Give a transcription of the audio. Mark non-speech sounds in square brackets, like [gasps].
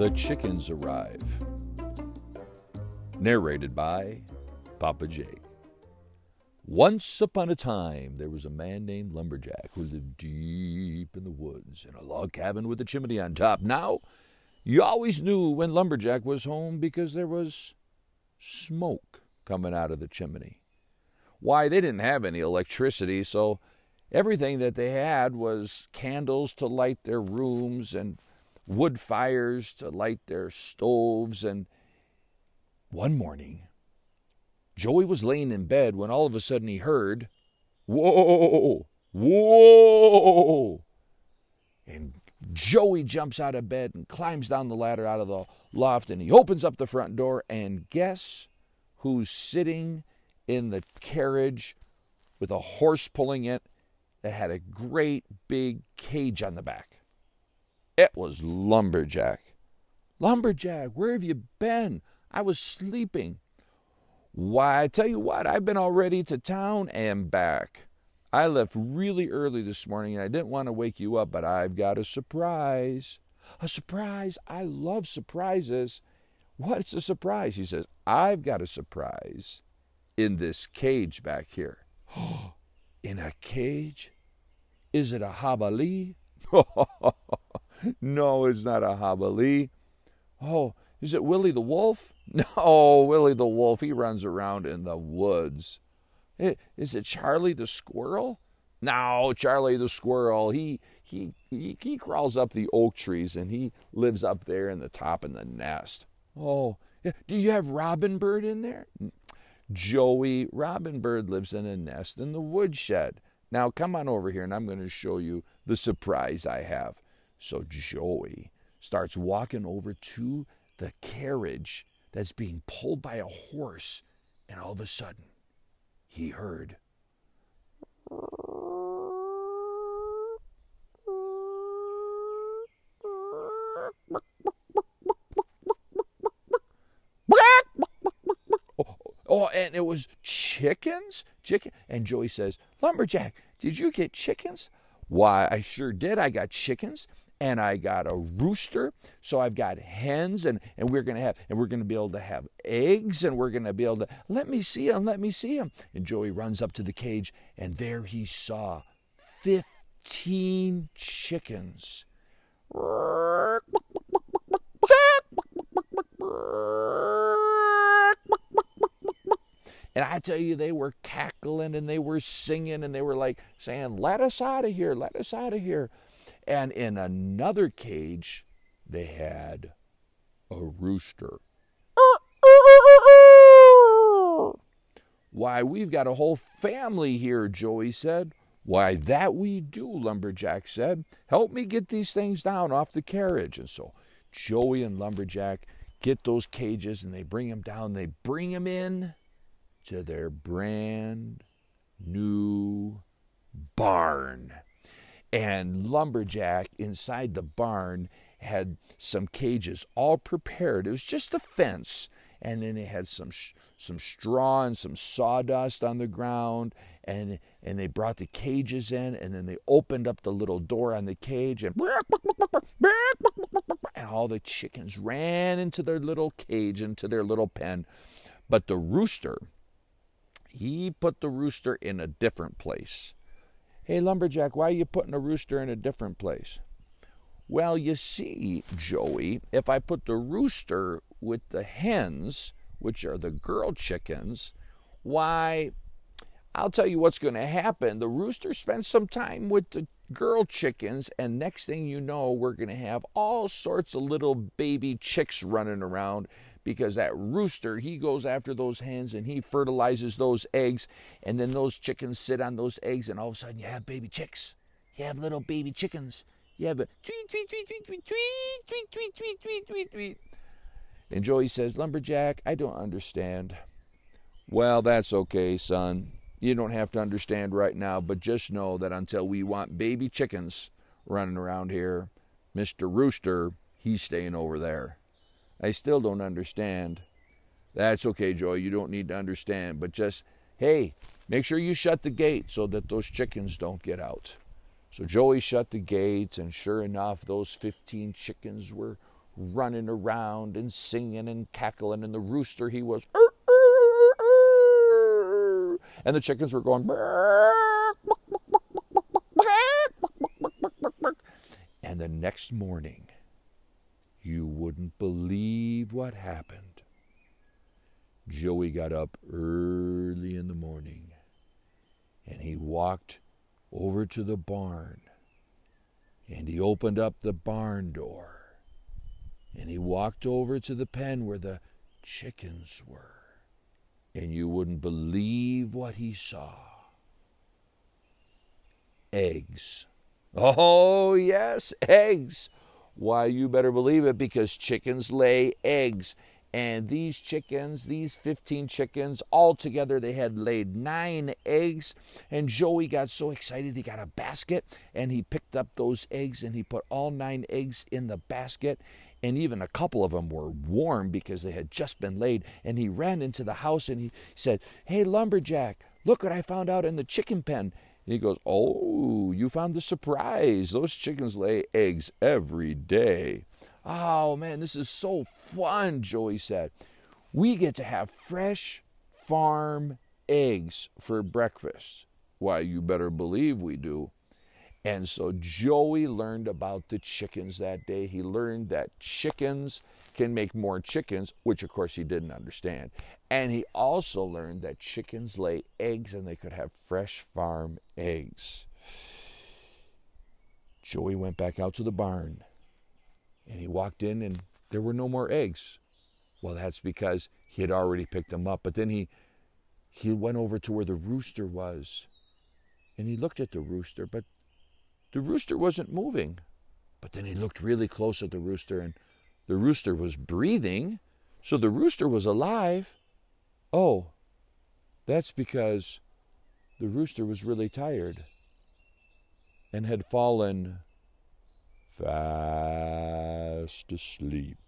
The Chickens Arrive. Narrated by Papa J. Once upon a time, there was a man named Lumberjack who lived deep in the woods in a log cabin with a chimney on top. Now, you always knew when Lumberjack was home because there was smoke coming out of the chimney. Why, they didn't have any electricity, so everything that they had was candles to light their rooms and wood fires to light their stoves. And one morning, Joey was laying in bed when all of a sudden he heard, Whoa! Whoa! And Joey jumps out of bed and climbs down the ladder out of the loft and he opens up the front door. And guess who's sitting in the carriage with a horse pulling it that had a great big cage on the back? It was Lumberjack. Lumberjack, where have you been? I was sleeping. Why, I tell you what, I've been already to town and back. I left really early this morning and I didn't want to wake you up, but I've got a surprise. A surprise? I love surprises. What's a surprise? He says, I've got a surprise in this cage back here. [gasps] in a cage? Is it a jabalí? [laughs] [laughs] no, it's not a jabalí. Oh, is it Willie the Wolf? [laughs] No, Willie the Wolf, he runs around in the woods. Is it Charlie the Squirrel? No, Charlie the Squirrel, he, he, he, he crawls up the oak trees and he lives up there in the top in the nest. Oh, do you have Robin Bird in there? Joey Robin Bird lives in a nest in the woodshed. Now come on over here and I'm going to show you the surprise I have. So Joey starts walking over to the carriage that's being pulled by a horse, and all of a sudden, he heard. Oh, oh, and it was chickens? Chicken. And Joey says, Lumberjack, did you get chickens? Why, I sure did. I got chickens and I got a rooster. So I've got hens, and, and we're gonna have and we're gonna be able to have eggs, and we're gonna be able to let me see them, let me see them. And Joey runs up to the cage, and there he saw fifteen chickens. And I tell you, they were cackling and they were singing and they were like saying, Let us out of here, let us out of here. And in another cage, they had a rooster. [laughs] Why, we've got a whole family here, Joey said. Why, that we do, Lumberjack said. Help me get these things down off the carriage. And so Joey and Lumberjack get those cages and they bring them down. They bring them in to their brand new barn. And Lumberjack inside the barn had some cages all prepared. It was just a fence, and then they had some some straw and some sawdust on the ground, and and they brought the cages in, and then they opened up the little door on the cage, and and all the chickens ran into their little cage, into their little pen. But the rooster, he put the rooster in a different place. Hey, Lumberjack, why are you putting a rooster in a different place? Well, you see, Joey, if I put the rooster with the hens, which are the girl chickens, why, I'll tell you what's going to happen. The rooster spends some time with the girl chickens, and next thing you know, we're going to have all sorts of little baby chicks running around because that rooster, he goes after those hens and he fertilizes those eggs, and then those chickens sit on those eggs, and all of a sudden you have baby chicks. You have little baby chickens. You have a tweet, tweet, tweet, tweet, tweet, tweet, tweet, tweet, tweet, tweet, tweet, tweet. And Joey says, Lumberjack, I don't understand. Well, that's okay, son. You don't have to understand right now, but just know that until we want baby chickens running around here, Mr. Rooster, he's staying over there. I still don't understand. That's okay, Joy. You don't need to understand. But just, hey, make sure you shut the gate so that those chickens don't get out. So Joey shut the gates, and sure enough, those 15 chickens were running around and singing and cackling, and the rooster, he was, and the chickens were going, and the next morning, you wouldn't believe what happened. Joey got up early in the morning and he walked over to the barn and he opened up the barn door and he walked over to the pen where the chickens were. And you wouldn't believe what he saw eggs. Oh, yes, eggs. Why, you better believe it because chickens lay eggs. And these chickens, these 15 chickens, all together, they had laid nine eggs. And Joey got so excited, he got a basket and he picked up those eggs and he put all nine eggs in the basket. And even a couple of them were warm because they had just been laid. And he ran into the house and he said, Hey, lumberjack, look what I found out in the chicken pen. And he goes, Oh, you found the surprise. Those chickens lay eggs every day. Oh man, this is so fun, Joey said. We get to have fresh farm eggs for breakfast. Why, you better believe we do. And so Joey learned about the chickens that day. He learned that chickens can make more chickens, which of course he didn't understand. And he also learned that chickens lay eggs and they could have fresh farm eggs. Joey went back out to the barn and he walked in and there were no more eggs. Well, that's because he had already picked them up. But then he he went over to where the rooster was and he looked at the rooster, but the rooster wasn't moving. But then he looked really close at the rooster and the rooster was breathing. So the rooster was alive. Oh, that's because the rooster was really tired and had fallen fast asleep.